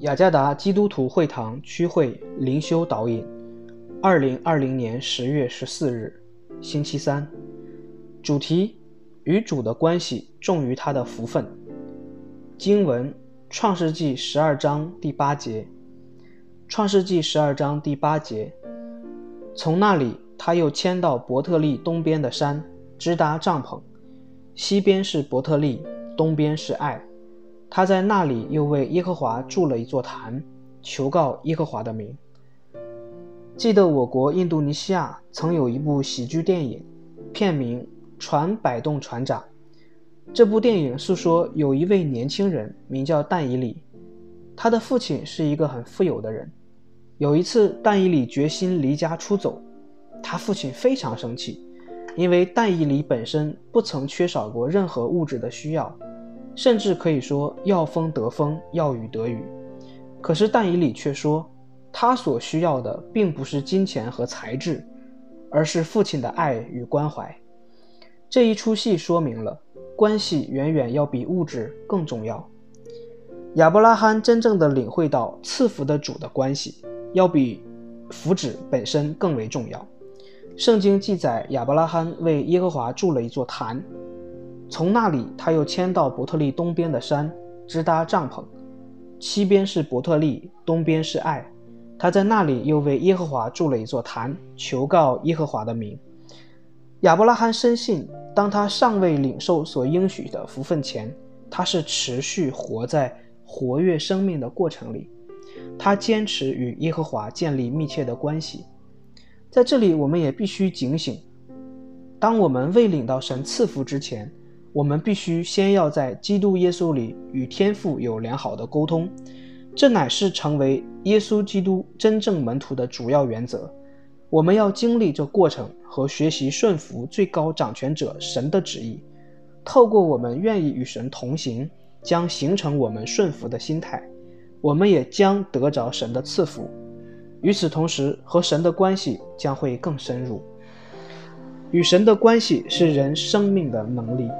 雅加达基督徒会堂区会灵修导引，二零二零年十月十四日，星期三，主题：与主的关系重于他的福分。经文：创世纪十二章第八节。创世纪十二章第八节，从那里他又迁到伯特利东边的山，支搭帐篷，西边是伯特利，东边是爱。他在那里又为耶和华筑了一座坛，求告耶和华的名。记得我国印度尼西亚曾有一部喜剧电影，片名《船摆动船长》。这部电影诉说有一位年轻人名叫但以里，他的父亲是一个很富有的人。有一次，但以里决心离家出走，他父亲非常生气，因为但以里本身不曾缺少过任何物质的需要。甚至可以说要风得风，要雨得雨。可是但以理却说，他所需要的并不是金钱和财智，而是父亲的爱与关怀。这一出戏说明了，关系远远要比物质更重要。亚伯拉罕真正的领会到赐福的主的关系，要比福祉本身更为重要。圣经记载，亚伯拉罕为耶和华筑了一座坛。从那里，他又迁到伯特利东边的山，支搭帐篷。西边是伯特利，东边是爱。他在那里又为耶和华筑了一座坛，求告耶和华的名。亚伯拉罕深信，当他尚未领受所应许的福分前，他是持续活在活跃生命的过程里。他坚持与耶和华建立密切的关系。在这里，我们也必须警醒：当我们未领到神赐福之前，我们必须先要在基督耶稣里与天父有良好的沟通，这乃是成为耶稣基督真正门徒的主要原则。我们要经历这过程和学习顺服最高掌权者神的旨意，透过我们愿意与神同行，将形成我们顺服的心态，我们也将得着神的赐福。与此同时，和神的关系将会更深入。与神的关系是人生命的能力。